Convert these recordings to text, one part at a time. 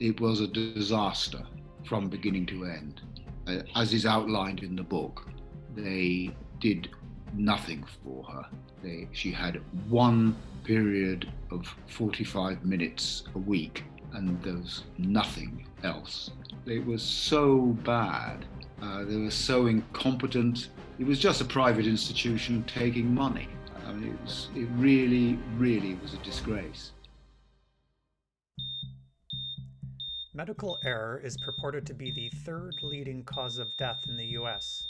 it was a disaster from beginning to end, uh, as is outlined in the book. They did nothing for her. They, she had one period of 45 minutes a week, and there was nothing else. It was so bad. Uh, they were so incompetent. It was just a private institution taking money. I mean, it, was, it really, really was a disgrace. Medical error is purported to be the third leading cause of death in the US,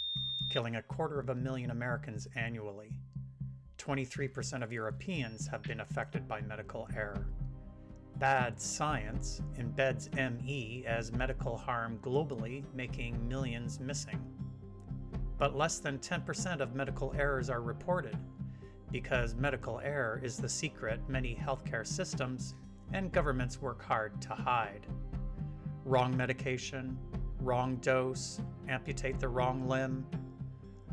killing a quarter of a million Americans annually. 23% of Europeans have been affected by medical error. Bad science embeds ME as medical harm globally, making millions missing. But less than 10% of medical errors are reported, because medical error is the secret many healthcare systems and governments work hard to hide wrong medication, wrong dose, amputate the wrong limb.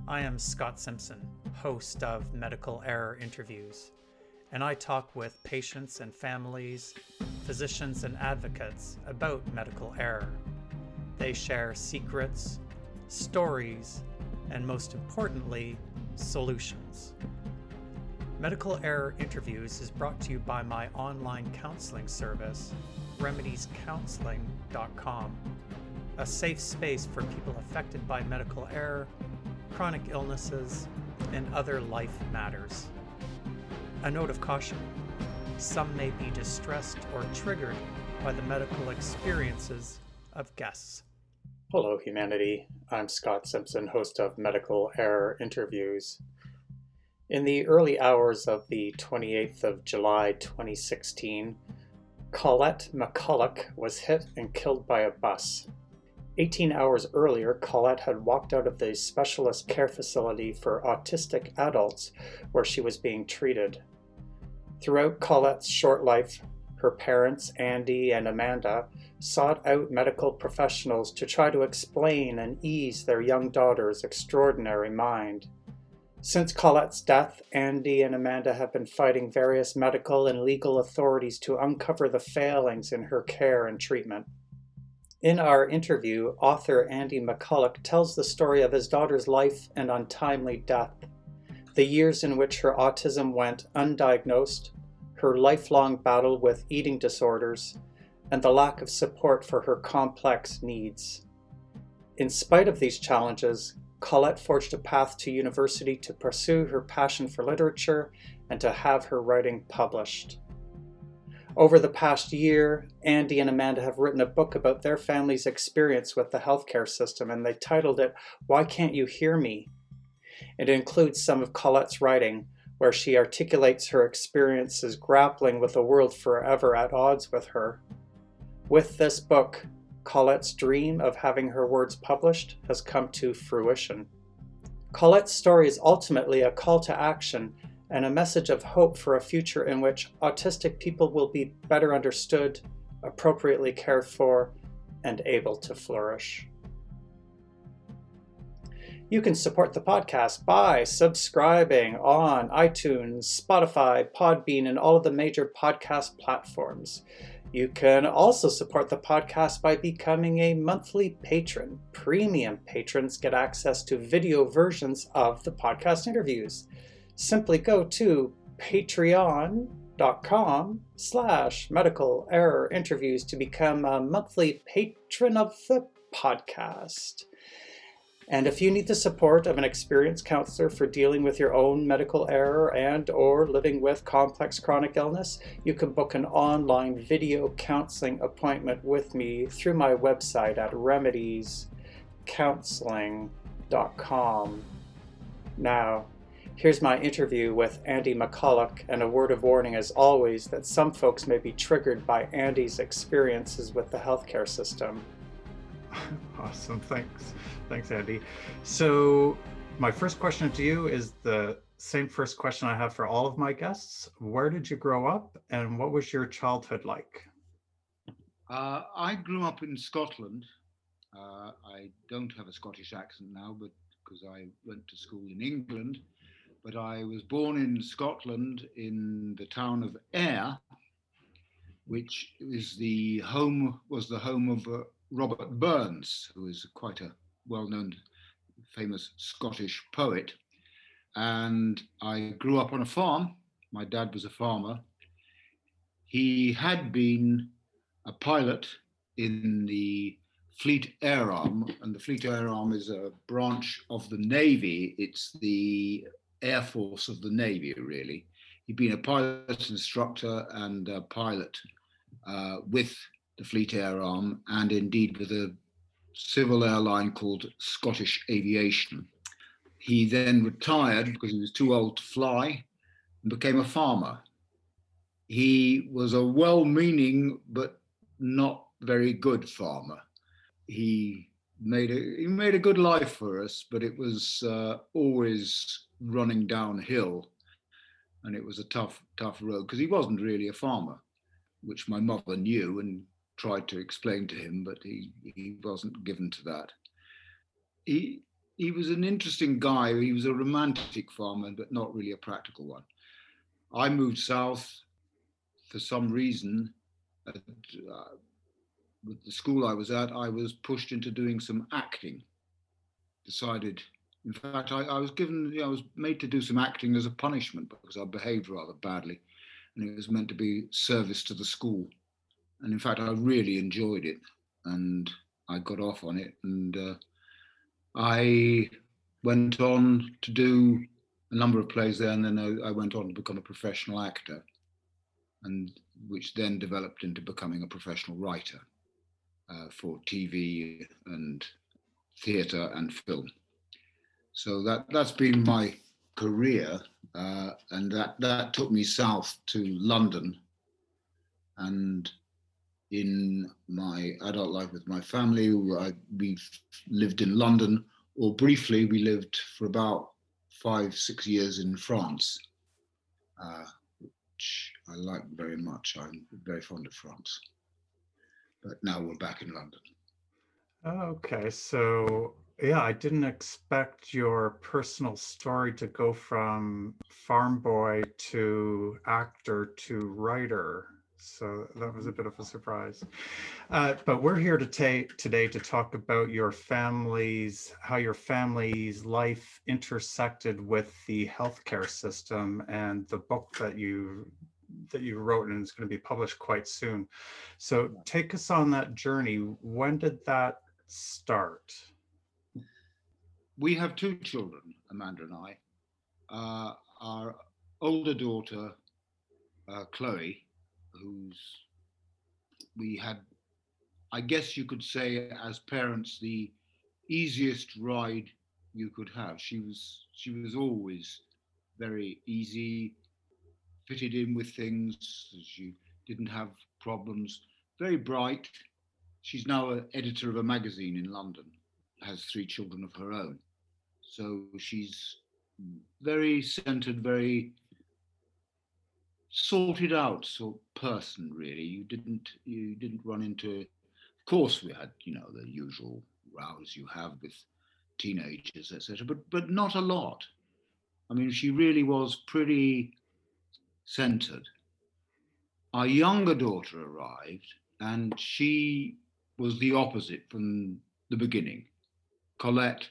I am Scott Simpson, host of Medical Error Interviews, and I talk with patients and families, physicians and advocates about medical error. They share secrets, stories, and most importantly, solutions. Medical Error Interviews is brought to you by my online counseling service, remediescounseling.com, a safe space for people affected by medical error, chronic illnesses, and other life matters. A note of caution some may be distressed or triggered by the medical experiences of guests. Hello, humanity. I'm Scott Simpson, host of Medical Error Interviews. In the early hours of the 28th of July 2016, Colette McCulloch was hit and killed by a bus. 18 hours earlier, Colette had walked out of the specialist care facility for autistic adults where she was being treated. Throughout Colette's short life, her parents, Andy and Amanda, sought out medical professionals to try to explain and ease their young daughter's extraordinary mind. Since Colette's death, Andy and Amanda have been fighting various medical and legal authorities to uncover the failings in her care and treatment. In our interview, author Andy McCulloch tells the story of his daughter's life and untimely death, the years in which her autism went undiagnosed, her lifelong battle with eating disorders, and the lack of support for her complex needs. In spite of these challenges, Colette forged a path to university to pursue her passion for literature and to have her writing published. Over the past year, Andy and Amanda have written a book about their family's experience with the healthcare system, and they titled it Why Can't You Hear Me? It includes some of Colette's writing, where she articulates her experiences grappling with a world forever at odds with her. With this book, Colette's dream of having her words published has come to fruition. Colette's story is ultimately a call to action and a message of hope for a future in which autistic people will be better understood, appropriately cared for, and able to flourish. You can support the podcast by subscribing on iTunes, Spotify, Podbean, and all of the major podcast platforms. You can also support the podcast by becoming a monthly patron. Premium patrons get access to video versions of the podcast interviews. Simply go to patreon.com slash medical error interviews to become a monthly patron of the podcast. And if you need the support of an experienced counselor for dealing with your own medical error and or living with complex chronic illness, you can book an online video counseling appointment with me through my website at remediescounseling.com. Now, here's my interview with Andy McCulloch, and a word of warning as always that some folks may be triggered by Andy's experiences with the healthcare system. Awesome, thanks. Thanks, Andy. So, my first question to you is the same first question I have for all of my guests. Where did you grow up and what was your childhood like? Uh, I grew up in Scotland. Uh, I don't have a Scottish accent now, but because I went to school in England. But I was born in Scotland in the town of Ayr, which is the home was the home of uh, Robert Burns, who is quite a well-known, famous Scottish poet. And I grew up on a farm. My dad was a farmer. He had been a pilot in the Fleet Air Arm, and the Fleet Air Arm is a branch of the Navy. It's the Air Force of the Navy, really. He'd been a pilot instructor and a pilot uh, with the Fleet Air Arm and indeed with a civil airline called Scottish Aviation. He then retired because he was too old to fly and became a farmer. He was a well meaning but not very good farmer. He made a he made a good life for us, but it was uh, always running downhill, and it was a tough tough road because he wasn't really a farmer, which my mother knew and tried to explain to him, but he he wasn't given to that. He he was an interesting guy. He was a romantic farmer, but not really a practical one. I moved south for some reason. uh, with the school I was at, I was pushed into doing some acting. Decided, in fact, I, I was given, you know, I was made to do some acting as a punishment because I behaved rather badly, and it was meant to be service to the school. And in fact, I really enjoyed it, and I got off on it, and uh, I went on to do a number of plays there, and then I, I went on to become a professional actor, and which then developed into becoming a professional writer uh, for TV and theatre and film. So that that's been my career, uh, and that that took me south to London. And in my adult life with my family, we lived in London, or briefly we lived for about five six years in France, uh, which I like very much. I'm very fond of France but now we're back in London. Okay, so yeah, I didn't expect your personal story to go from farm boy to actor to writer. So that was a bit of a surprise. Uh, but we're here to today to talk about your family's, how your family's life intersected with the healthcare system and the book that you that you wrote and it's going to be published quite soon. So take us on that journey. When did that start? We have two children, Amanda and I. Uh, our older daughter, uh, Chloe, who's we had, I guess you could say, as parents, the easiest ride you could have. She was she was always very easy, fitted in with things. She didn't have problems. Very bright. She's now an editor of a magazine in London. Has three children of her own. So she's very centered, very sorted out sort of person really you didn't you didn't run into of course we had you know the usual rows you have with teenagers etc but but not a lot i mean she really was pretty centered. Our younger daughter arrived, and she was the opposite from the beginning. Colette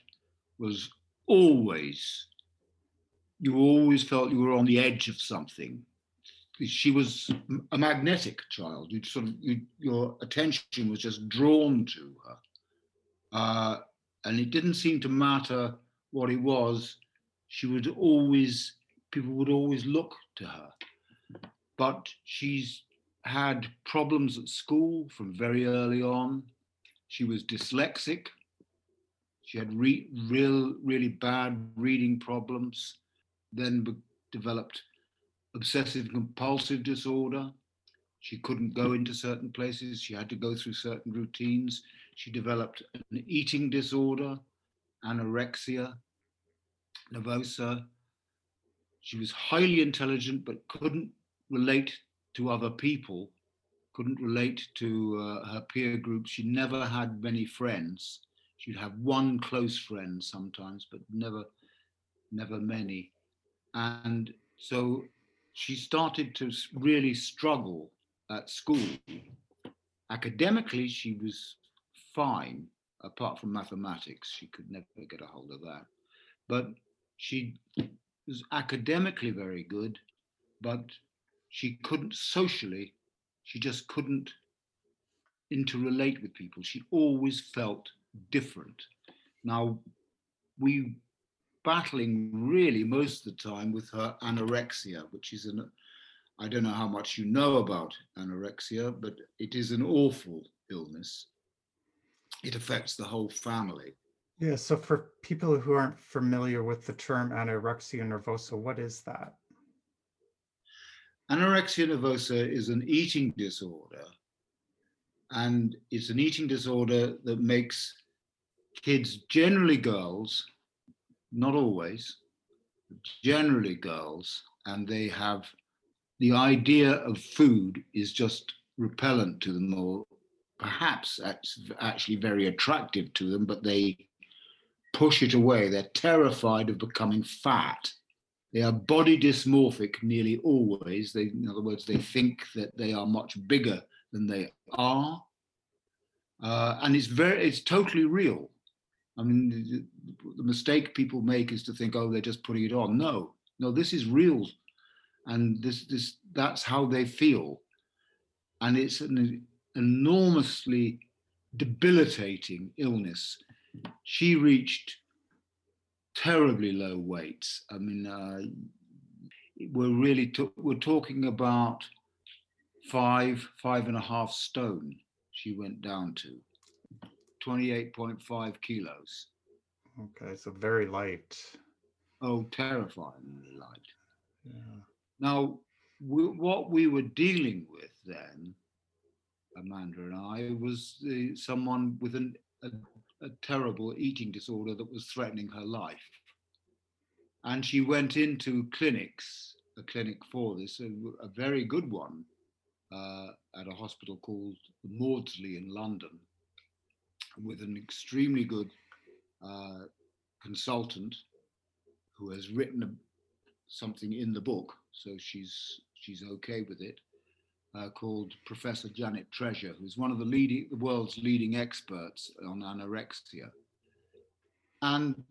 was always, you always felt you were on the edge of something. She was a magnetic child. You sort of, you, your attention was just drawn to her. Uh, and it didn't seem to matter what it was. She would always, people would always look to her but she's had problems at school from very early on. She was dyslexic. She had re- real, really bad reading problems, then be- developed obsessive compulsive disorder. She couldn't go into certain places. She had to go through certain routines. She developed an eating disorder, anorexia nervosa. She was highly intelligent, but couldn't relate to other people, couldn't relate to uh, her peer group. She never had many friends. She'd have one close friend sometimes, but never, never many. And so she started to really struggle at school. Academically, she was fine, apart from mathematics. She could never get a hold of that. But she was academically very good, but she couldn't socially, she just couldn't interrelate with people. She always felt different. Now, we battling really most of the time with her anorexia, which is an, I don't know how much you know about anorexia, but it is an awful illness. It affects the whole family. Yeah, so for people who aren't familiar with the term anorexia nervosa, what is that? Anorexia nervosa is an eating disorder, and it's an eating disorder that makes kids, generally girls, not always, generally girls, and they have the idea of food is just repellent to them, or perhaps actually very attractive to them, but they push it away. They're terrified of becoming fat. They are body dysmorphic nearly always. They, in other words, they think that they are much bigger than they are. Uh, and it's very, it's totally real. I mean, the, mistake people make is to think, oh, they're just putting it on. No, no, this is real, and this, this, that's how they feel, and it's an enormously debilitating illness. She reached terribly low weights. I mean, uh, we're really t- we're talking about five, five and a half stone. She went down to 28.5 kilos. Okay, so very light. Oh, terrifyingly light. Yeah. Now, we, what we were dealing with then, Amanda and I, was the, someone with an, a, a terrible eating disorder that was threatening her life. And she went into clinics, a clinic for this, a, a very good one, uh, at a hospital called Maudsley in London with an extremely good uh, consultant who has written a, something in the book, so she's she's okay with it. Uh, called Professor Janet Treasure, who's one of the leading, the world's leading experts on anorexia. And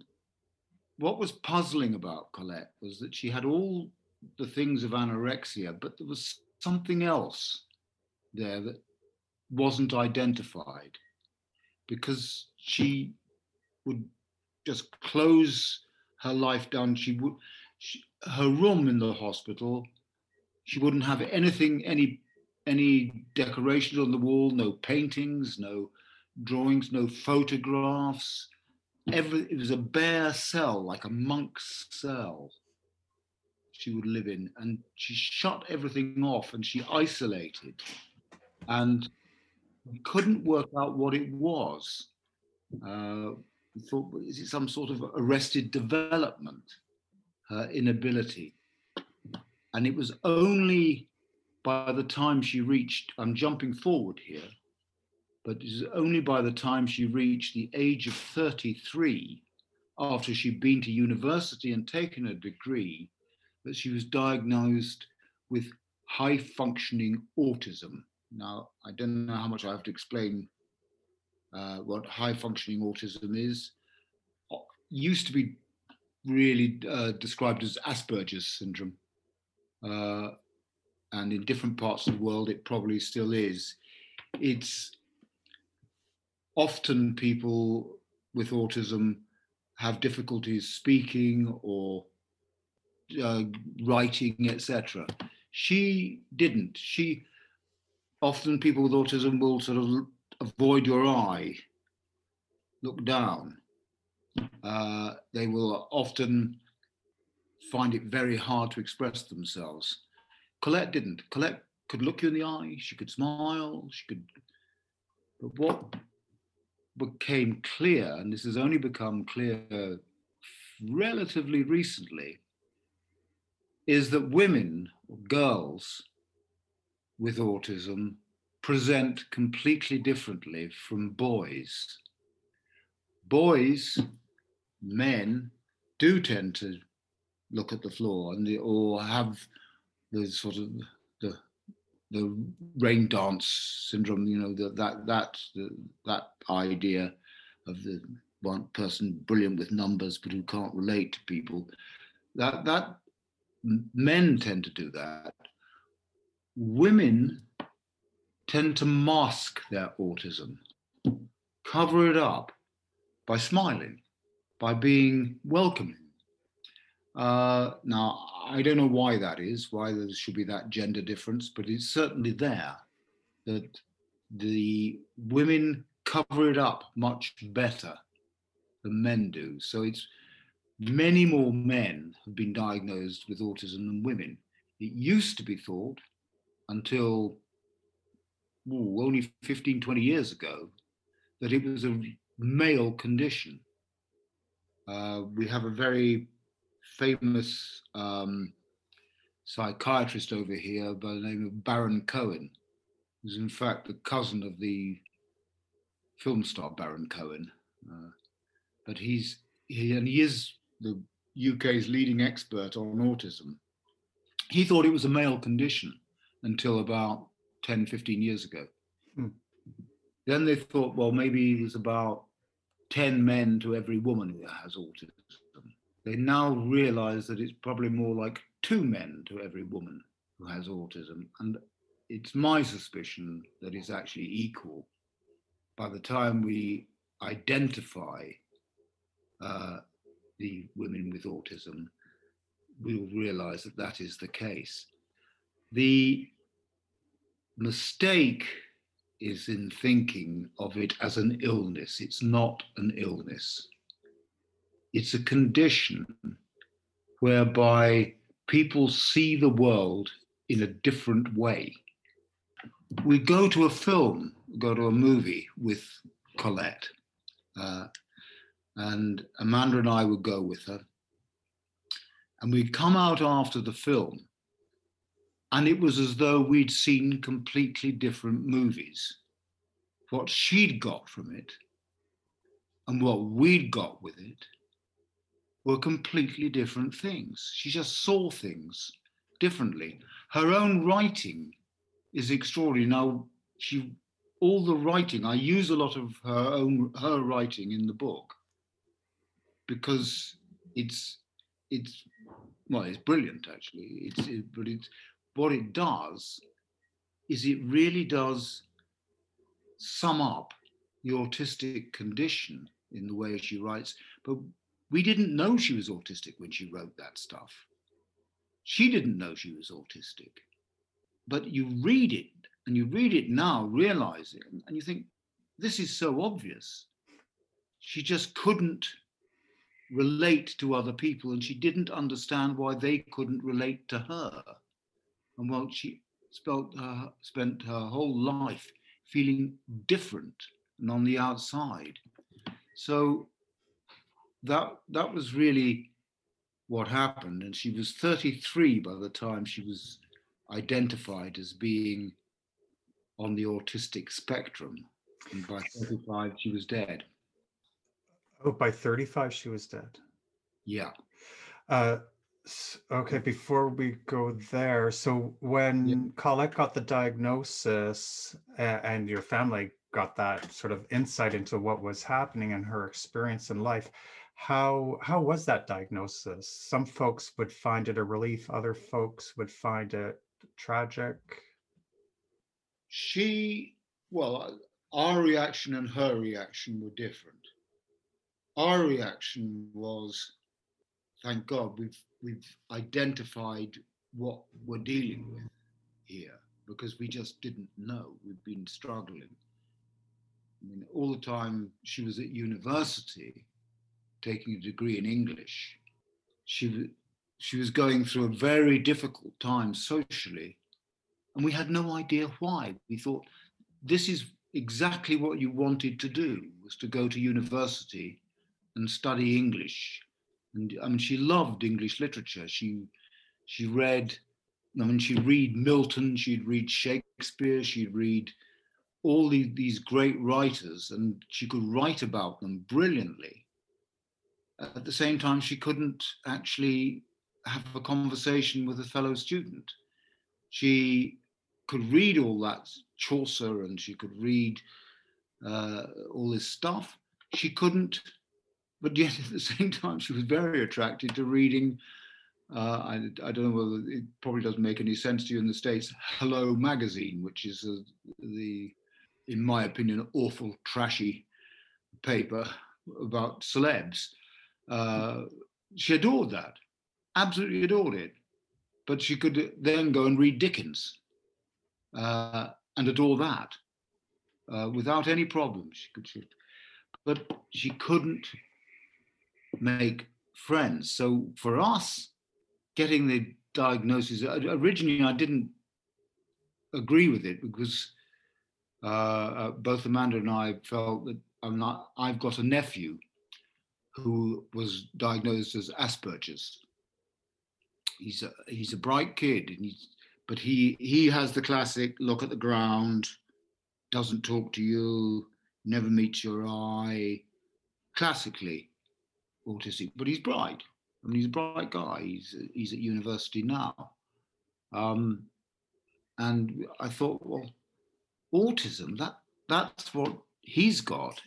what was puzzling about Colette was that she had all the things of anorexia, but there was something else there that wasn't identified because she would just close her life down. She would, she, her room in the hospital, she wouldn't have anything, any, any decorations on the wall, no paintings, no drawings, no photographs. Every, it was a bare cell, like a monk's cell she would live in. And she shut everything off and she isolated. And we couldn't work out what it was. Uh, we thought, is it some sort of arrested development, her inability? And it was only by the time she reached, I'm jumping forward here, but it was only by the time she reached the age of 33, after she'd been to university and taken a degree, that she was diagnosed with high functioning autism. Now, I don't know how much I have to explain uh, what high functioning autism is. Used to be really uh, described as Asperger's syndrome. Uh, and in different parts of the world, it probably still is. It's often people with autism have difficulties speaking or uh, writing, etc. She didn't. She often people with autism will sort of avoid your eye, look down. Uh, they will often find it very hard to express themselves. Colette didn't. Colette could look you in the eye, she could smile, she could. But what became clear, and this has only become clear relatively recently, is that women, girls, with autism present completely differently from boys. Boys, men, do tend to look at the floor and the, or have the sort of the the rain dance syndrome, you know, the, that that the, that idea of the one person brilliant with numbers but who can't relate to people. That that men tend to do that. Women tend to mask their autism, cover it up by smiling, by being welcoming. Uh, now, I don't know why that is, why there should be that gender difference, but it's certainly there that the women cover it up much better than men do. So it's many more men have been diagnosed with autism than women. It used to be thought until ooh, only 15, 20 years ago that it was a male condition. Uh, we have a very famous um, psychiatrist over here by the name of Baron Cohen, who's in fact the cousin of the film star Baron Cohen. Uh, but he's he, and he is the UK's leading expert on autism. He thought it was a male condition until about 10, 15 years ago. Hmm. Then they thought, well, maybe there's about 10 men to every woman who has autism. They now realize that it's probably more like two men to every woman who has autism. And it's my suspicion that it's actually equal by the time we identify uh, the women with autism, we will realize that that is the case. The mistake is in thinking of it as an illness. It's not an illness. It's a condition whereby people see the world in a different way. We go to a film, go to a movie with Colette, uh, and Amanda and I would go with her. And we'd come out after the film, and it was as though we'd seen completely different movies. What she'd got from it and what we'd got with it were completely different things. She just saw things differently. Her own writing is extraordinary. Now, she all the writing, I use a lot of her own her writing in the book because it's it's well, it's brilliant actually. It's it, but it's what it does is it really does sum up the autistic condition in the way she writes. But we didn't know she was autistic when she wrote that stuff. She didn't know she was autistic. But you read it and you read it now, realizing, and you think, this is so obvious. She just couldn't relate to other people and she didn't understand why they couldn't relate to her. And well, she spent her, spent her whole life feeling different and on the outside. So that that was really what happened. And she was 33 by the time she was identified as being on the autistic spectrum. And by 35 she was dead. Oh by 35 she was dead. Yeah. Uh, okay before we go there so when yeah. colette got the diagnosis and your family got that sort of insight into what was happening in her experience in life how how was that diagnosis? Some folks would find it a relief other folks would find it tragic? She well our reaction and her reaction were different. Our reaction was thank god we've we've identified what we're dealing with here because we just didn't know we've been struggling i mean all the time she was at university taking a degree in English, she, she was going through a very difficult time socially. And we had no idea why. We thought, this is exactly what you wanted to do, was to go to university and study English. And I mean, she loved English literature. She, she read, I mean, she'd read Milton, she'd read Shakespeare, she'd read all the, these great writers, and she could write about them brilliantly at the same time, she couldn't actually have a conversation with a fellow student. She could read all that Chaucer and she could read uh, all this stuff. She couldn't, but yet at the same time, she was very attracted to reading. Uh, I, I, don't know whether it probably doesn't make any sense to you in the States. Hello Magazine, which is a, the, in my opinion, awful, trashy paper about celebs. Uh, she adored that, absolutely adored it. But she could then go and read Dickens uh, and adore that uh, without any problems. She could, she, but she couldn't make friends. So for us, getting the diagnosis originally, I didn't agree with it because uh, uh, both Amanda and I felt that I'm not. I've got a nephew who was diagnosed as Asperger's. He's a he's a bright kid, and he's but he he has the classic look at the ground, doesn't talk to you, never meets your eye, classically autistic. But he's bright. I mean, he's a bright guy. He's he's at university now, um, and I thought, well, autism that that's what he's got.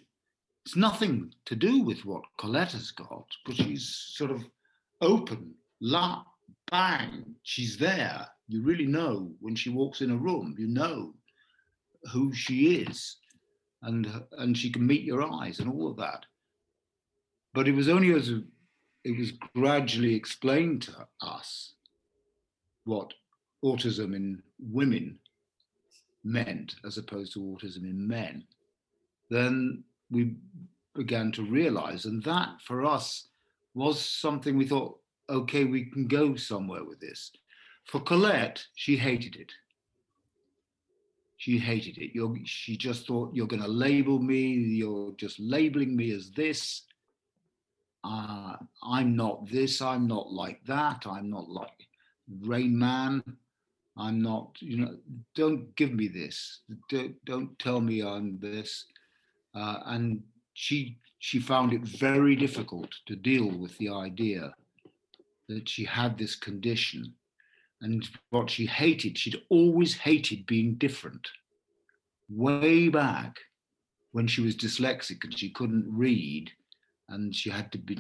It's nothing to do with what Colette's got, because she's sort of open, la, bang, she's there you really know when she walks in a room, you know who she is, and and she can meet your eyes and all of that. But it was only as it was gradually explained to us what autism in women meant as opposed to autism in men, then we began to realize, and that for us was something we thought, okay, we can go somewhere with this. For Colette, she hated it. She hated it. You're, she just thought, you're going to label me, you're just labeling me as this. Uh, I'm not this, I'm not like that, I'm not like Rain Man. I'm not, you know, don't give me this. Don't, don't tell me I'm this. Uh, and she she found it very difficult to deal with the idea that she had this condition and what she hated, she'd always hated being different. Way back when she was dyslexic and she couldn't read, and she had to be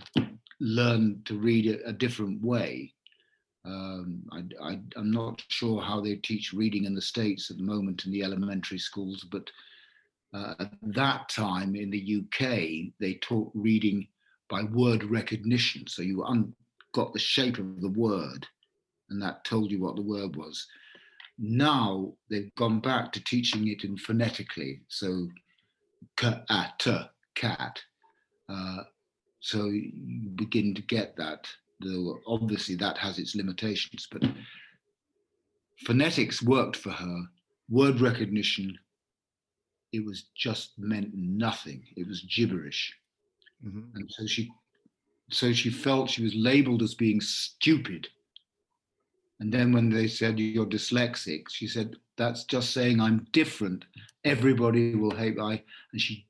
learn to read a, a different way. Um, I, am not sure how they teach reading in the States at the moment in the elementary schools, but uh, at that time in the UK, they taught reading by word recognition. So you un- got the shape of the word and that told you what the word was. Now they've gone back to teaching it in phonetically, so cat, cat. Uh, so you begin to get that. Though obviously that has its limitations, but phonetics worked for her. Word recognition, it was just meant nothing. It was gibberish, mm-hmm. and so she, so she felt she was labelled as being stupid and then when they said you're dyslexic, she said, that's just saying I'm different. Everybody will hate I and she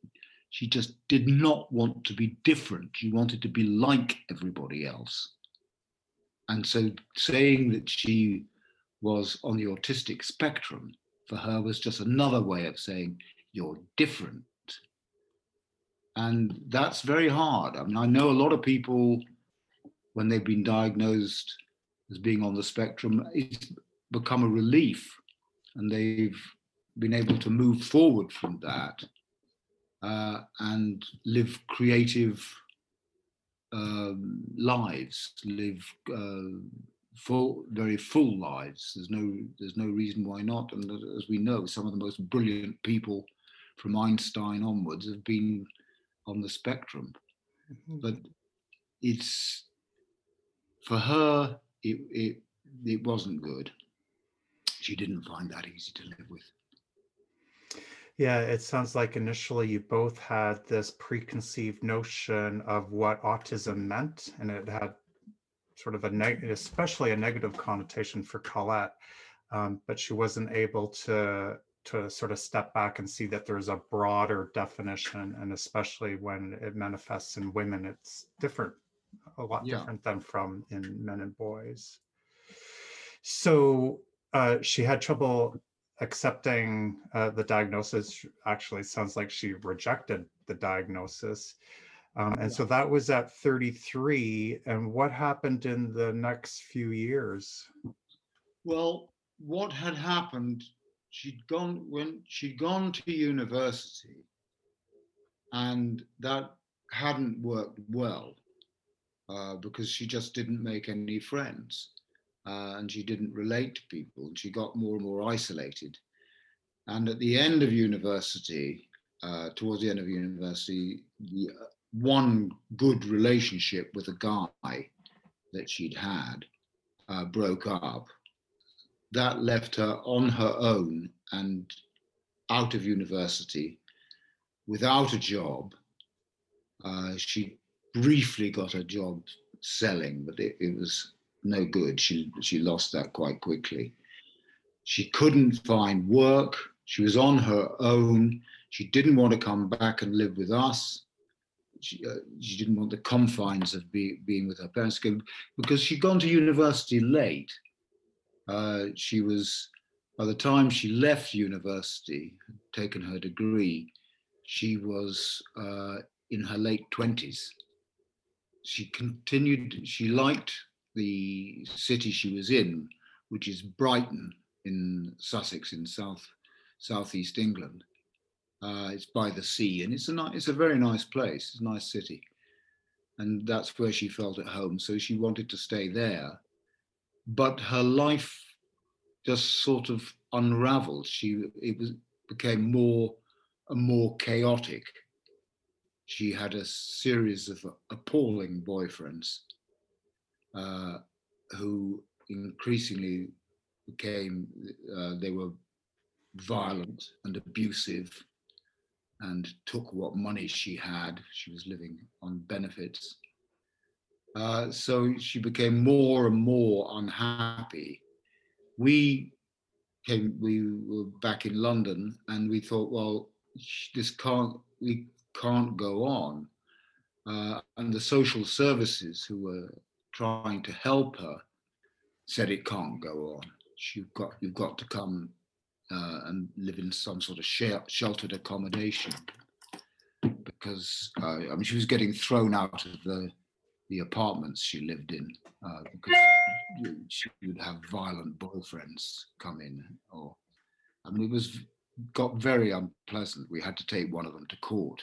she just did not want to be different. She wanted to be like everybody else. And so saying that she was on the autistic spectrum for her was just another way of saying you're different. And that's very hard. I mean, I know a lot of people when they've been diagnosed as being on the spectrum, it's become a relief and they've been able to move forward from that uh, and live creative um, lives, live uh, full, very full lives. There's no, there's no reason why not. And as we know, some of the most brilliant people from Einstein onwards have been on the spectrum. Mm-hmm. But it's for her, it, it, it wasn't good. She didn't find that easy to live with. Yeah, it sounds like initially you both had this preconceived notion of what autism meant, and it had sort of a negative, especially a negative connotation for Colette. Um, but she wasn't able to to sort of step back and see that there's a broader definition, and especially when it manifests in women, it's different a lot yeah. different than from in men and boys. So uh, she had trouble accepting uh, the diagnosis actually sounds like she rejected the diagnosis. Um, and so that was at 33. And what happened in the next few years? Well, what had happened, she'd gone when she'd gone to university, and that hadn't worked well uh, because she just didn't make any friends uh, and she didn't relate to people and she got more and more isolated. And at the end of university, uh, towards the end of university, the uh, one good relationship with a guy that she'd had uh, broke up. That left her on her own and out of university without a job. Uh, she briefly got a job selling, but it, it was no good. She she lost that quite quickly. She couldn't find work. She was on her own. She didn't want to come back and live with us. She, uh, she didn't want the confines of be, being with her parents because she'd gone to university late. Uh, she was, by the time she left university, taken her degree, she was uh, in her late 20s. She continued, she liked the city she was in, which is Brighton in Sussex in south southeast England. Uh, it's by the sea, and it's a it's a very nice place. It's a nice city, and that's where she felt at home. So she wanted to stay there, but her life just sort of unraveled. She it was became more and more chaotic. She had a series of appalling boyfriends uh, who increasingly became, uh, they were violent and abusive and took what money she had. She was living on benefits. Uh, so she became more and more unhappy. We came, we were back in London and we thought, well, this can't, we can't go on. Uh, and the social services who were trying to help her said it can't go on. You've got you've got to come uh, and live in some sort of sheltered accommodation because uh, I mean she was getting thrown out of the the apartments she lived in uh, because she would have violent boyfriends come in or I mean it was got very unpleasant. We had to take one of them to court,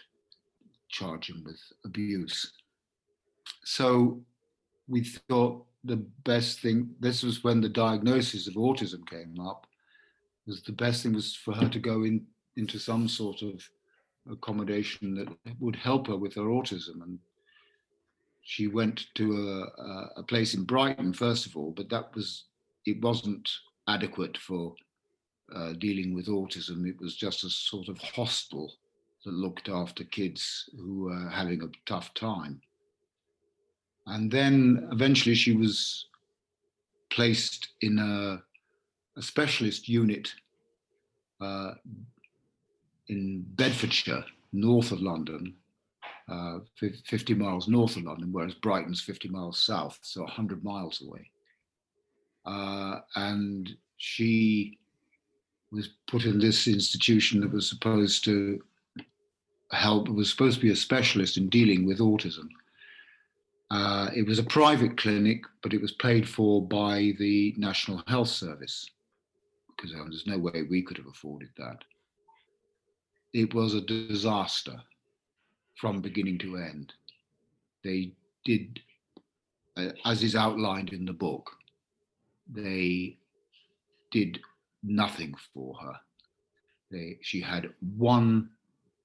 charge him with abuse. So we thought the best thing, this was when the diagnosis of autism came up, was the best thing was for her to go in into some sort of accommodation that would help her with her autism. And she went to a, a place in Brighton, first of all, but that was, it wasn't adequate for uh, dealing with autism. It was just a sort of hostel that looked after kids who were having a tough time. And then eventually she was placed in a, a specialist unit uh, in Bedfordshire, north of London, uh, 50 miles north of London, whereas Brighton's 50 miles south, so 100 miles away. Uh, and she was put in this institution that was supposed to help, was supposed to be a specialist in dealing with autism. Uh, it was a private clinic, but it was paid for by the National Health Service because um, there's no way we could have afforded that. It was a disaster from beginning to end. They did, uh, as is outlined in the book, they did nothing for her. They, she had one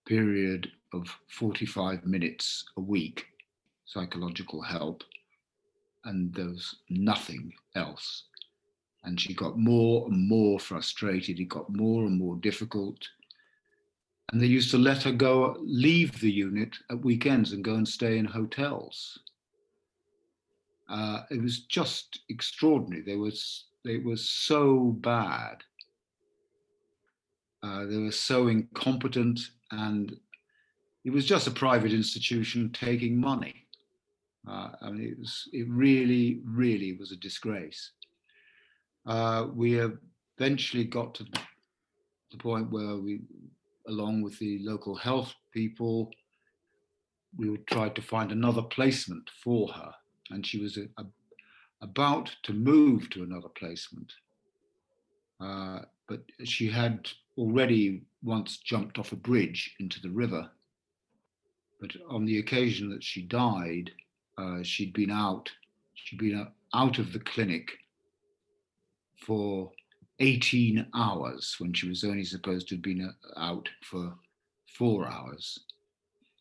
period of 45 minutes a week psychological help, and there was nothing else. And she got more and more frustrated, it got more and more difficult. And they used to let her go leave the unit at weekends and go and stay in hotels. Uh, it was just extraordinary. They was they were so bad. Uh, they were so incompetent, and it was just a private institution taking money. Uh, I mean, it was it really, really was a disgrace. Uh, we eventually got to the point where we, along with the local health people, we tried to find another placement for her. And she was a, a, about to move to another placement. Uh, but she had already once jumped off a bridge into the river. But on the occasion that she died, uh, she'd been out, she'd been out of the clinic for 18 hours when she was only supposed to have been uh, out for four hours.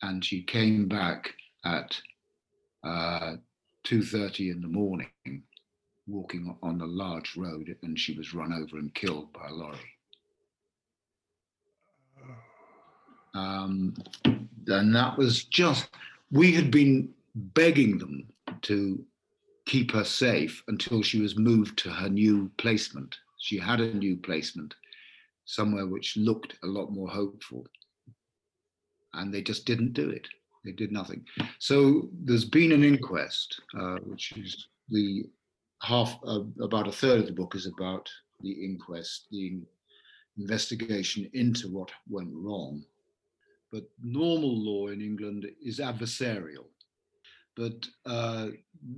And she came back at uh, 2.30 in the morning, walking on a large road, and she was run over and killed by a lorry. Um, and that was just, we had been begging them to keep her safe until she was moved to her new placement. She had a new placement somewhere which looked a lot more hopeful. And they just didn't do it. They did nothing. So there's been an inquest, uh, which is the half, uh, about a third of the book is about the inquest, the investigation into what went wrong. But normal law in England is adversarial. But uh,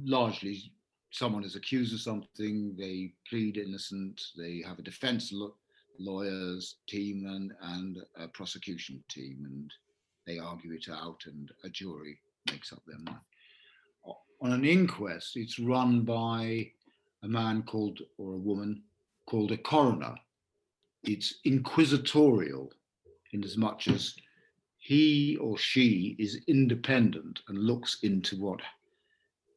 largely, someone is accused of something, they plead innocent, they have a defense lo- lawyers team and, and a prosecution team, and they argue it out, and a jury makes up their mind. On an inquest, it's run by a man called, or a woman called a coroner. It's inquisitorial in as much as he or she is independent and looks into what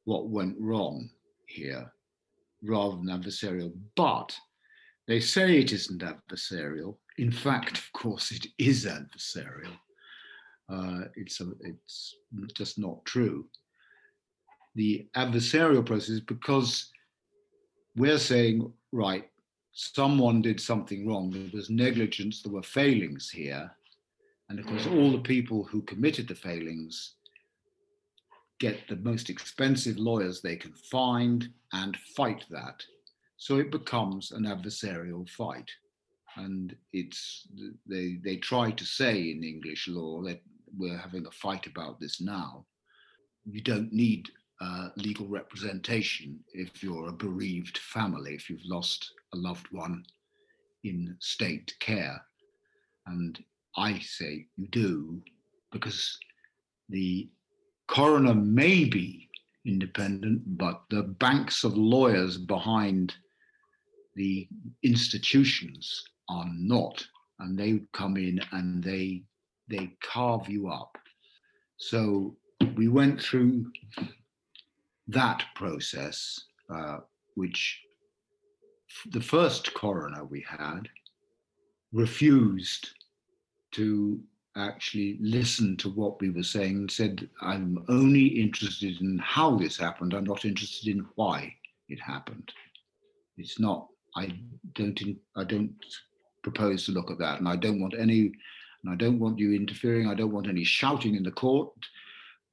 what went wrong here rather than adversarial. But they say it isn't adversarial. In fact, of course, it is adversarial. Uh, it's, a, it's just not true. The adversarial process is because we're saying, right, someone did something wrong. There was negligence, there were failings here. And of course, all the people who committed the failings get the most expensive lawyers they can find and fight that. So it becomes an adversarial fight. And it's they they try to say in English law that we're having a fight about this now. You don't need uh, legal representation if you're a bereaved family, if you've lost a loved one in state care. And I say you do because the coroner may be independent, but the banks of lawyers behind the institutions are not, and they come in and they they carve you up. So we went through that process, uh, which the first coroner we had refused to actually listened to what we were saying and said, I'm only interested in how this happened. I'm not interested in why it happened. It's not, I don't, I don't propose to look at that. And I don't want any, and I don't want you interfering. I don't want any shouting in the court.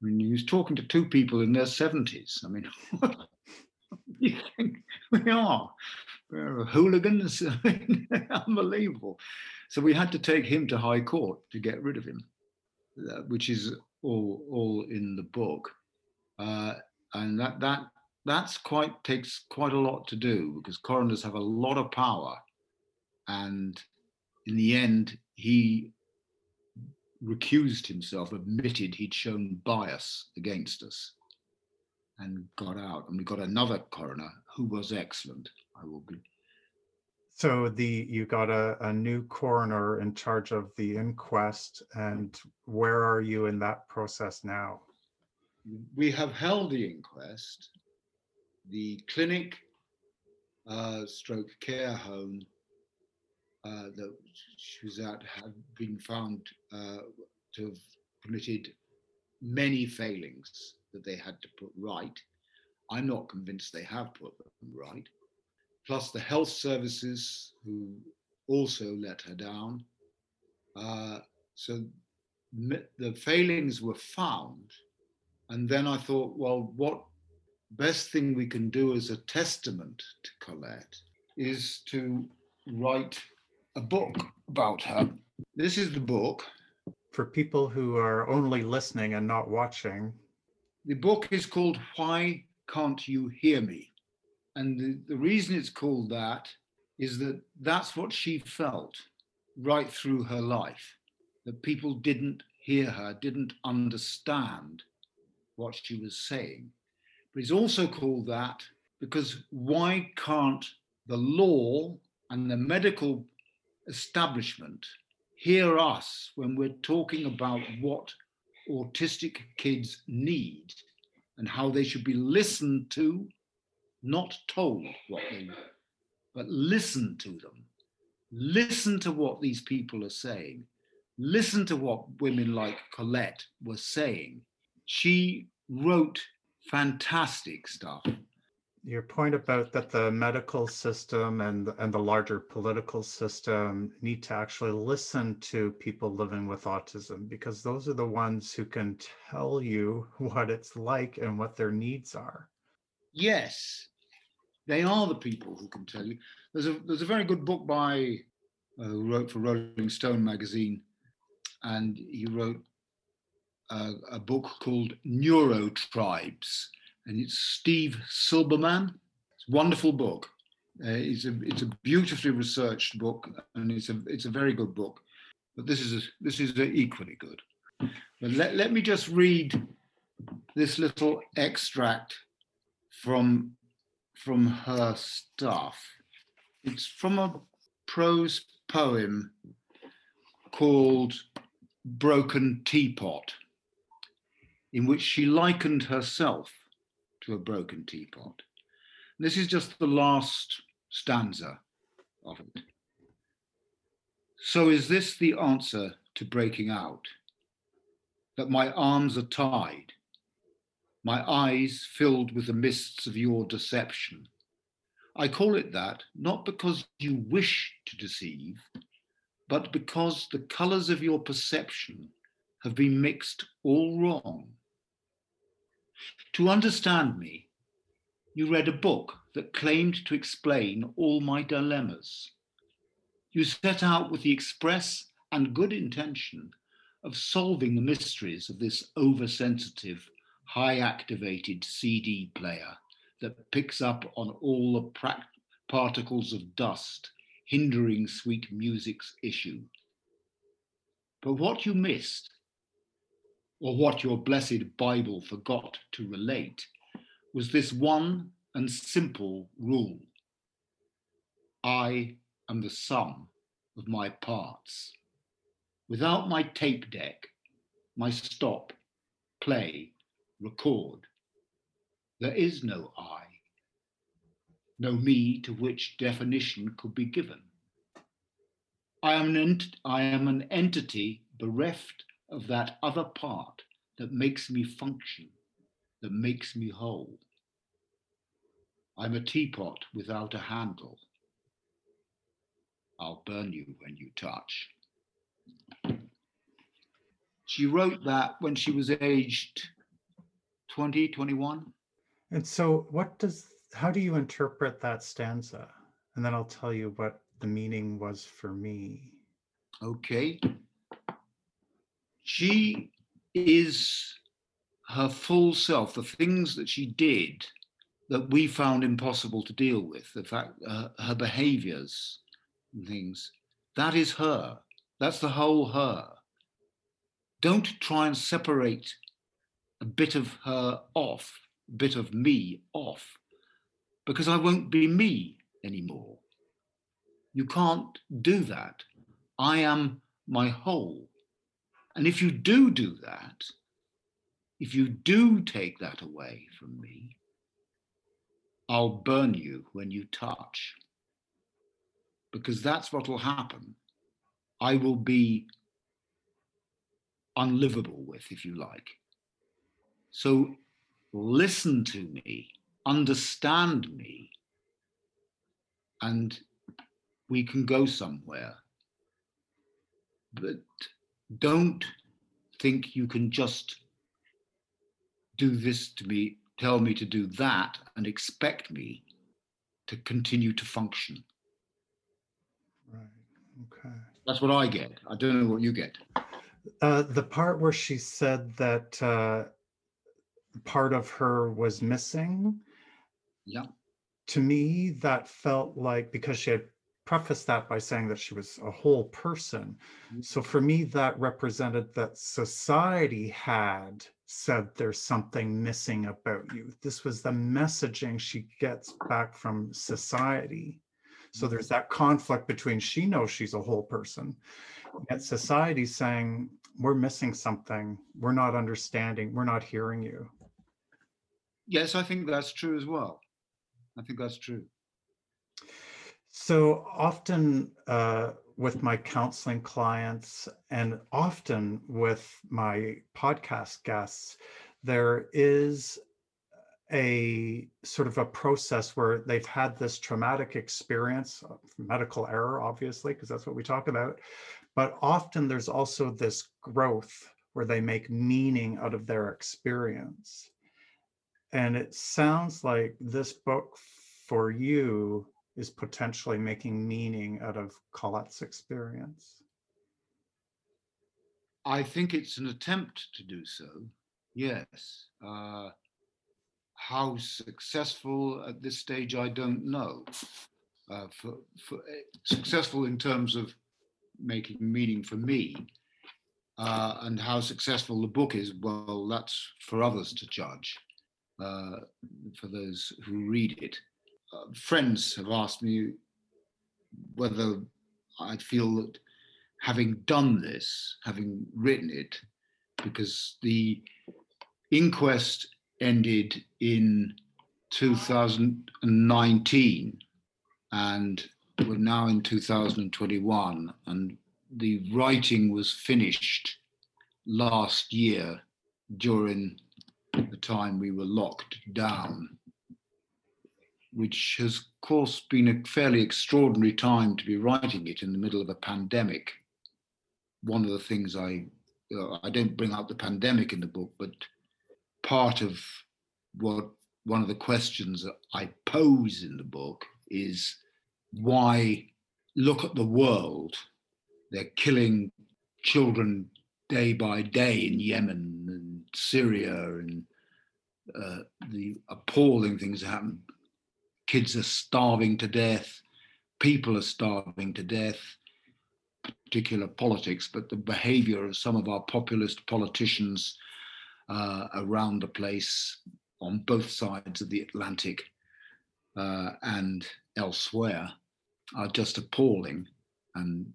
I mean, he was talking to two people in their 70s. I mean, what do you think we are? We're hooligans. Unbelievable. So we had to take him to High Court to get rid of him, uh, which is all all in the book, uh, and that that that's quite takes quite a lot to do because coroners have a lot of power, and in the end he recused himself, admitted he'd shown bias against us, and got out. And we got another coroner who was excellent. I will be so the you got a, a new coroner in charge of the inquest, and where are you in that process now? We have held the inquest. The clinic, uh, stroke care home uh, that she was at had been found uh, to have committed many failings that they had to put right. I'm not convinced they have put them right plus the health services who also let her down. Uh, so the failings were found. And then I thought, well, what best thing we can do as a testament to Colette is to write a book about her. This is the book. For people who are only listening and not watching, The book is called Why Can't You Hear Me? And the, the reason it's called that is that that's what she felt right through her life that people didn't hear her, didn't understand what she was saying. But it's also called that because why can't the law and the medical establishment hear us when we're talking about what autistic kids need and how they should be listened to, not told what they know, but listen to them. Listen to what these people are saying. Listen to what women like Colette were saying. She wrote fantastic stuff. your point about that the medical system and and the larger political system need to actually listen to people living with autism because those are the ones who can tell you what it's like and what their needs are. Yes, they are the people who can tell you. There's a there's a very good book by uh, who wrote for Rolling Stone magazine, and he wrote a, a book called Neurotribes, and it's Steve Silberman. It's a wonderful book. Uh, it's a it's a beautifully researched book, and it's a it's a very good book. But this is a, this is equally good. But let, let me just read this little extract from from her stuff. It's from a prose poem called Broken Teapot, in which she likened herself to a broken teapot. And This is just the last stanza of it. So, is this the answer to breaking out? That my arms are tied, my eyes filled with the mists of your deception. I call it that not because you wish to deceive, but because the colors of your perception have been mixed all wrong. To understand me, you read a book that claimed to explain all my dilemmas. You set out with the express and good intention of solving the mysteries of this oversensitive, high activated CD player that picks up on all the prac- particles of dust hindering sweet music's issue. But what you missed, or what your blessed Bible forgot to relate, was this one and simple rule I am the sum of my parts. Without my tape deck, my stop, play, record, there is no I, no me to which definition could be given. I am, an ent- I am an entity bereft of that other part that makes me function, that makes me whole. I'm a teapot without a handle. I'll burn you when you touch. She wrote that when she was aged 20, 21. And so, what does, how do you interpret that stanza? And then I'll tell you what the meaning was for me. Okay. She is her full self, the things that she did that we found impossible to deal with, the fact, uh, her behaviors and things, that is her. That's the whole her. Don't try and separate a bit of her off, a bit of me off, because I won't be me anymore. You can't do that. I am my whole. And if you do do that, if you do take that away from me, I'll burn you when you touch. Because that's what will happen. I will be unlivable with, if you like. So listen to me, understand me, and we can go somewhere. But don't think you can just do this to me, tell me to do that, and expect me to continue to function. Right. Okay. That's what I get. I don't know what you get. Uh, the part where she said that uh, part of her was missing. Yeah. To me, that felt like because she had prefaced that by saying that she was a whole person. Mhm. So for me, that represented that society had said there's something missing about you. This was the messaging she gets back from society. So there's that conflict between she knows she's a whole person, yet society saying, we're missing something, we're not understanding, we're not hearing you. Yes, I think that's true as well. I think that's true. So often uh, with my counseling clients and often with my podcast guests, there is a sort of a process where they've had this traumatic experience, medical error, obviously, because that's what we talk about. But often there's also this growth where they make meaning out of their experience. And it sounds like this book for you is potentially making meaning out of Colette's experience. I think it's an attempt to do so. Yes. Uh, how successful at this stage, I don't know. Uh, for, for eh, successful in terms of making meaning for me, uh, and how successful the book is, well, that's for others to judge. Uh, for those who read it, uh, friends have asked me whether I feel that having done this, having written it, because the inquest ended in 2019 and we're now in 2021 and the writing was finished last year during the time we were locked down which has of course been a fairly extraordinary time to be writing it in the middle of a pandemic one of the things i uh, i don't bring up the pandemic in the book but part of what one of the questions that I pose in the book is why look at the world. They're killing children day by day in Yemen Syria and uh, the appalling things that happen. Kids are starving to death. People are starving to death. Particular politics, but the behavior of some of our populist politicians uh, around the place on both sides of the Atlantic uh, and elsewhere are just appalling and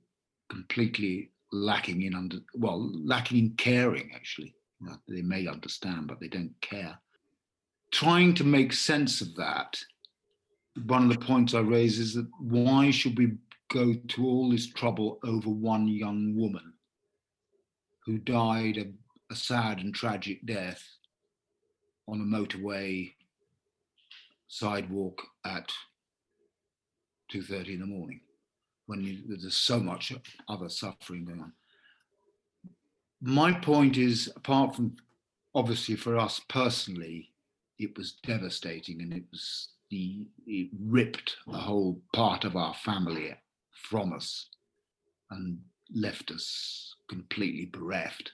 completely lacking in under well lacking in caring actually they may understand but they don't care trying to make sense of that one of the points i raise is that why should we go to all this trouble over one young woman who died a, a sad and tragic death on a motorway sidewalk at 2.30 in the morning when you, there's so much other suffering going on. My point is, apart from obviously for us personally, it was devastating and it was the, it ripped a whole part of our family from us and left us completely bereft.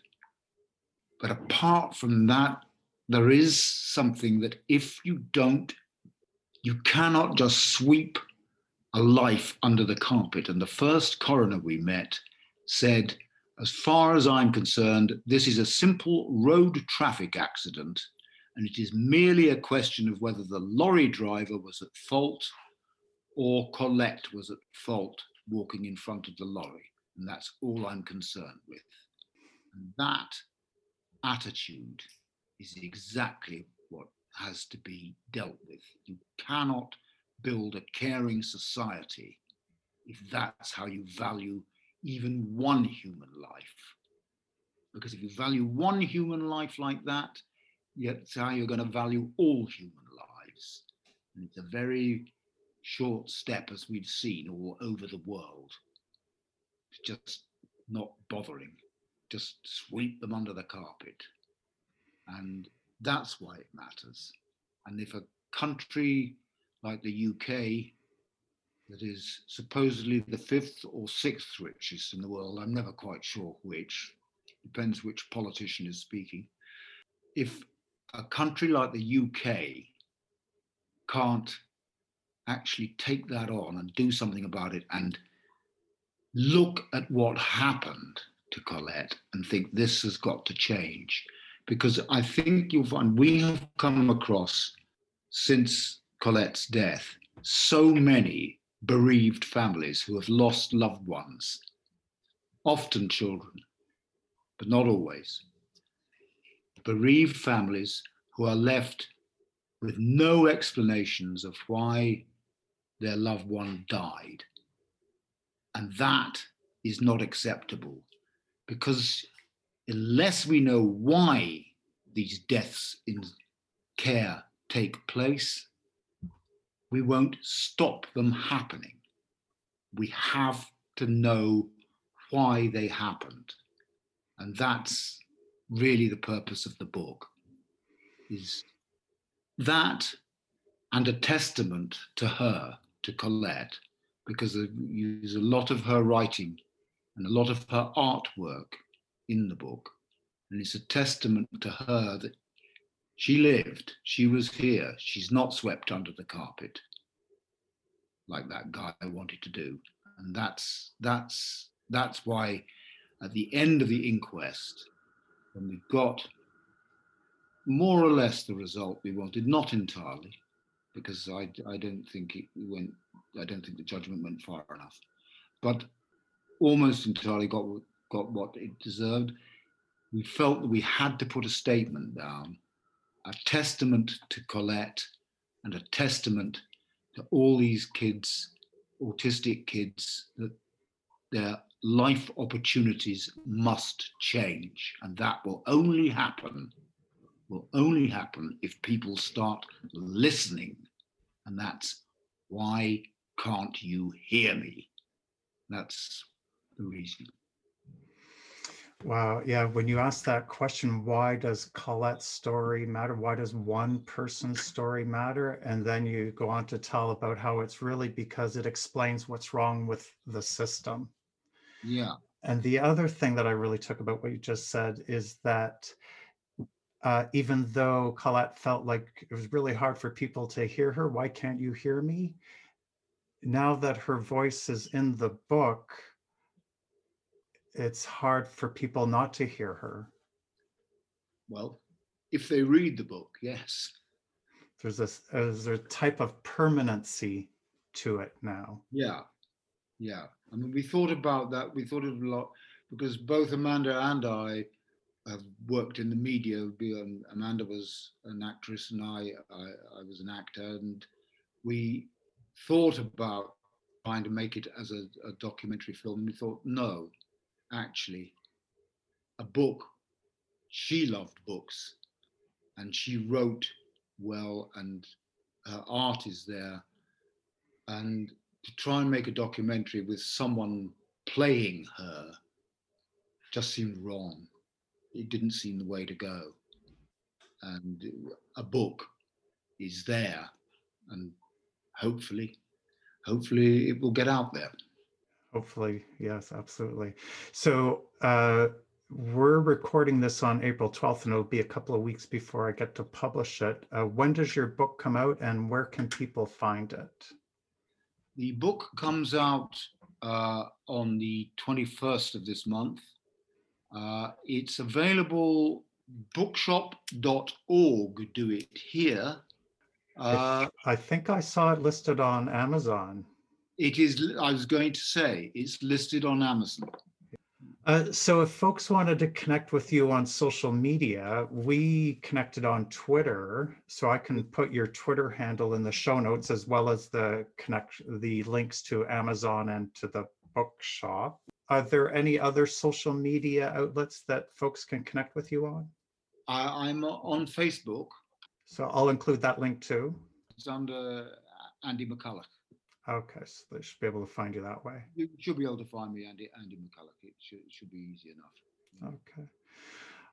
But apart from that, there is something that if you don't, you cannot just sweep a life under the carpet. And the first coroner we met said, as far as I'm concerned, this is a simple road traffic accident, and it is merely a question of whether the lorry driver was at fault or Colette was at fault walking in front of the lorry. And that's all I'm concerned with. And that attitude is exactly what has to be dealt with. You cannot build a caring society if that's how you value even one human life. Because if you value one human life like that, that's how you're going to value all human lives. And it's a very short step, as we've seen all over the world. It's just not bothering, just sweep them under the carpet. And that's why it matters. And if a country like the UK, that is supposedly the fifth or sixth richest in the world. I'm never quite sure which, depends which politician is speaking. If a country like the UK can't actually take that on and do something about it and look at what happened to Colette and think this has got to change. Because I think you'll find we have come across since Colette's death so many bereaved families who have lost loved ones, often children, but not always. Bereaved families who are left with no explanations of why their loved one died. And that is not acceptable because unless we know why these deaths in care take place, we won't stop them happening. We have to know why they happened. And that's really the purpose of the book is that and a testament to her, to Colette, because use a lot of her writing and a lot of her artwork in the book. And it's a testament to her that she lived, she was here, she's not swept under the carpet like that guy wanted to do. And that's that's that's why at the end of the inquest, when we got more or less the result we wanted, not entirely, because I, I don't think it went, I don't think the judgment went far enough, but almost entirely got got what it deserved. We felt that we had to put a statement down, a testament to Colette and a testament to all these kids, autistic kids, that their life opportunities must change. And that will only happen, will only happen if people start listening. And that's why can't you hear me? That's the reason. Wow. Yeah. When you ask that question, why does Colette's story matter? Why does one person's story matter? And then you go on to tell about how it's really because it explains what's wrong with the system. Yeah. And the other thing that I really took about what you just said is that uh, even though Colette felt like it was really hard for people to hear her, why can't you hear me? Now that her voice is in the book, it's hard for people not to hear her. Well, if they read the book, yes. There's this there's a type of permanency to it now. Yeah. Yeah. I mean, we thought about that. We thought of a lot because both Amanda and I have worked in the media. Um, Amanda was an actress and I, I, I was an actor. And we thought about trying to make it as a, a documentary film. And we thought, no, actually a book. She loved books and she wrote well, and her art is there. And to try and make a documentary with someone playing her just seemed wrong. It didn't seem the way to go. And a book is there, and hopefully, hopefully it will get out there. Hopefully, yes, absolutely. So uh, we're recording this on April 12th, and it'll be a couple of weeks before I get to publish it. Uh, when does your book come out, and where can people find it? The book comes out uh, on the 21st of this month. Uh, it's available bookshop.org. Do it here. Uh, I think I saw it listed on Amazon. It is, I was going to say, it's listed on Amazon. Uh, so if folks wanted to connect with you on social media, we connected on Twitter. So I can put your Twitter handle in the show notes as well as the connect the links to Amazon and to the bookshop. Are there any other social media outlets that folks can connect with you on? I, I'm on Facebook. So I'll include that link too. It's under Andy McCulloch. Okay, so they should be able to find you that way. You should be able to find me, Andy, Andy McCulloch. It should, it should be easy enough. Okay.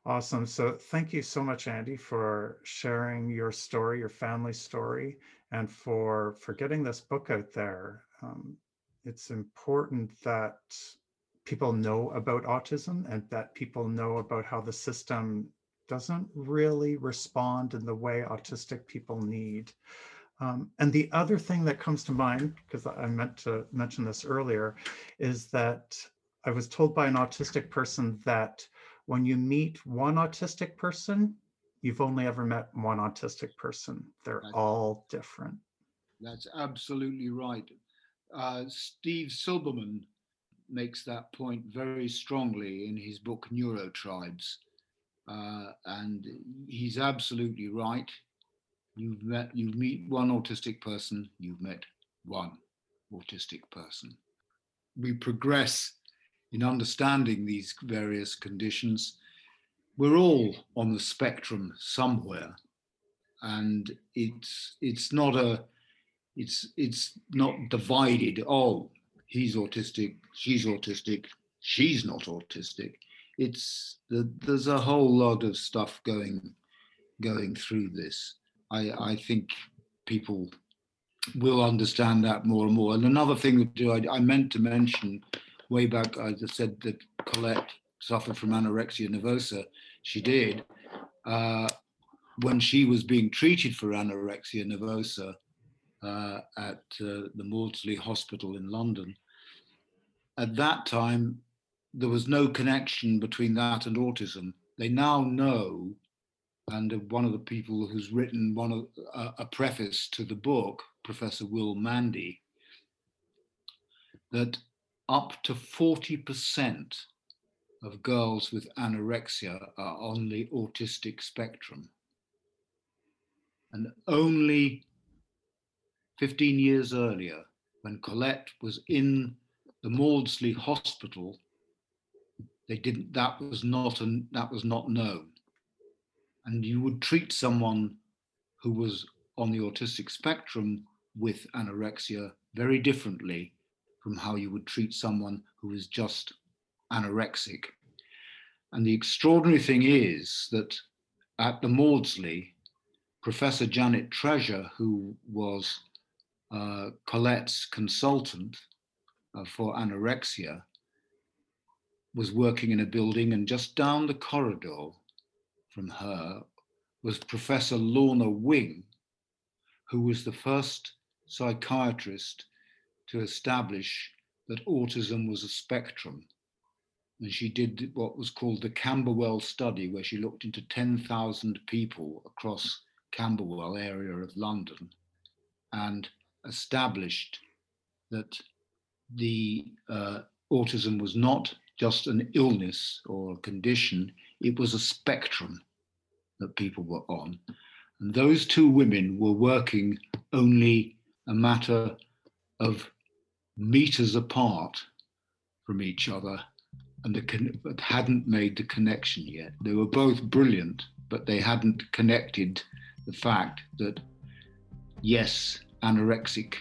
Awesome. So thank you so much, Andy, for sharing your story, your family story, and for for getting this book out there. Um, it's important that people know about autism and that people know about how the system doesn't really respond in the way autistic people need. Um, and the other thing that comes to mind, because I meant to mention this earlier, is that I was told by an autistic person that when you meet one autistic person, you've only ever met one autistic person. They're that's, all different. That's absolutely right. Uh, Steve Silberman makes that point very strongly in his book Neurotribes. Uh, and he's absolutely right. You've met, you meet one autistic person, you've met one autistic person. We progress in understanding these various conditions. We're all on the spectrum somewhere, and it's it's not a it's it's not divided. Oh, he's autistic, she's autistic, she's not autistic. It's the, there's a whole lot of stuff going going through this. I, I think people will understand that more and more. And another thing that I, I meant to mention way back, I just said that Colette suffered from anorexia nervosa. She did. Uh, when she was being treated for anorexia nervosa, uh, at uh, the Maudsley Hospital in London. At that time, there was no connection between that and autism. They now know, and one of the people who's written one of, uh, a preface to the book, Professor Will Mandy, that up to 40% of girls with anorexia are on the autistic spectrum. And only 15 years earlier, when Colette was in the Maudsley Hospital, they didn't. That was not an, that was not known. And you would treat someone who was on the autistic spectrum with anorexia very differently from how you would treat someone who is just anorexic. And the extraordinary thing is that at the Maudsley, Professor Janet Treasure, who was uh, Colette's consultant uh, for anorexia was working in a building, and just down the corridor from her was Professor Lorna Wing, who was the first psychiatrist to establish that autism was a spectrum. And she did what was called the Camberwell study, where she looked into 10,000 people across Camberwell area of London and established that the uh, autism was not just an illness or a condition, it was a spectrum that people were on. And those two women were working only a matter of meters apart from each other and the hadn't made the connection yet. They were both brilliant, but they hadn't connected the fact that, yes, anorexic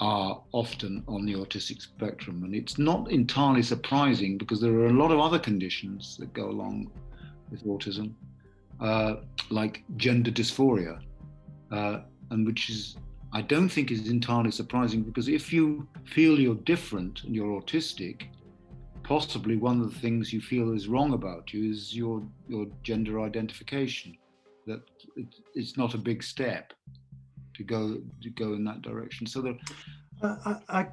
are often on the autistic spectrum. And it's not entirely surprising because there are a lot of other conditions that go along with autism, uh, like gender dysphoria, uh, and which is, I don't think is entirely surprising because if you feel you're different and you're autistic, possibly one of the things you feel is wrong about you is your, your gender identification, that it's not a big step to go to go in that direction. So there. Uh, I,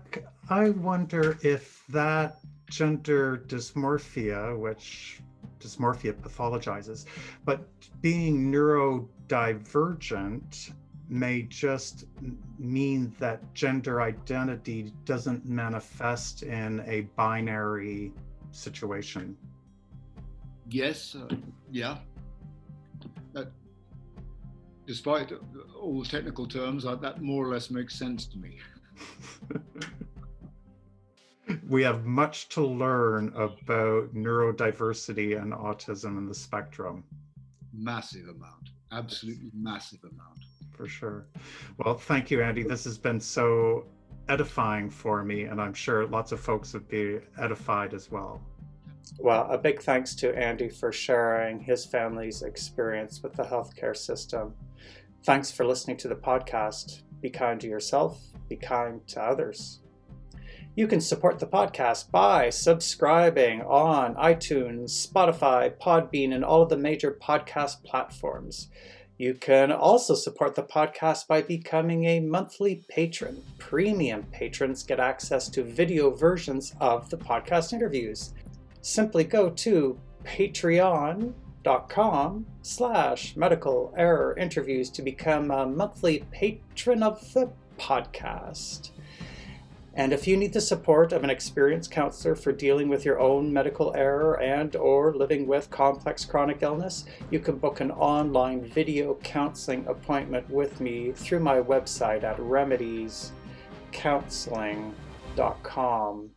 I wonder if that gender dysmorphia, which dysmorphia pathologizes, but being neurodivergent may just mean that gender identity doesn't manifest in a binary situation. Yes, uh, yeah, despite all the technical terms, that more or less makes sense to me. we have much to learn about neurodiversity and autism in the spectrum. Massive amount, absolutely massive amount. For sure. Well, thank you, Andy. This has been so edifying for me, and I'm sure lots of folks would be edified as well. Well, a big thanks to Andy for sharing his family's experience with the healthcare system. Thanks for listening to the podcast. Be kind to yourself, be kind to others. You can support the podcast by subscribing on iTunes, Spotify, Podbean, and all of the major podcast platforms. You can also support the podcast by becoming a monthly patron. Premium patrons get access to video versions of the podcast interviews simply go to patreon.com slash medical error interviews to become a monthly patron of the podcast. And if you need the support of an experienced counselor for dealing with your own medical error and or living with complex chronic illness, you can book an online video counseling appointment with me through my website at remediescounseling.com.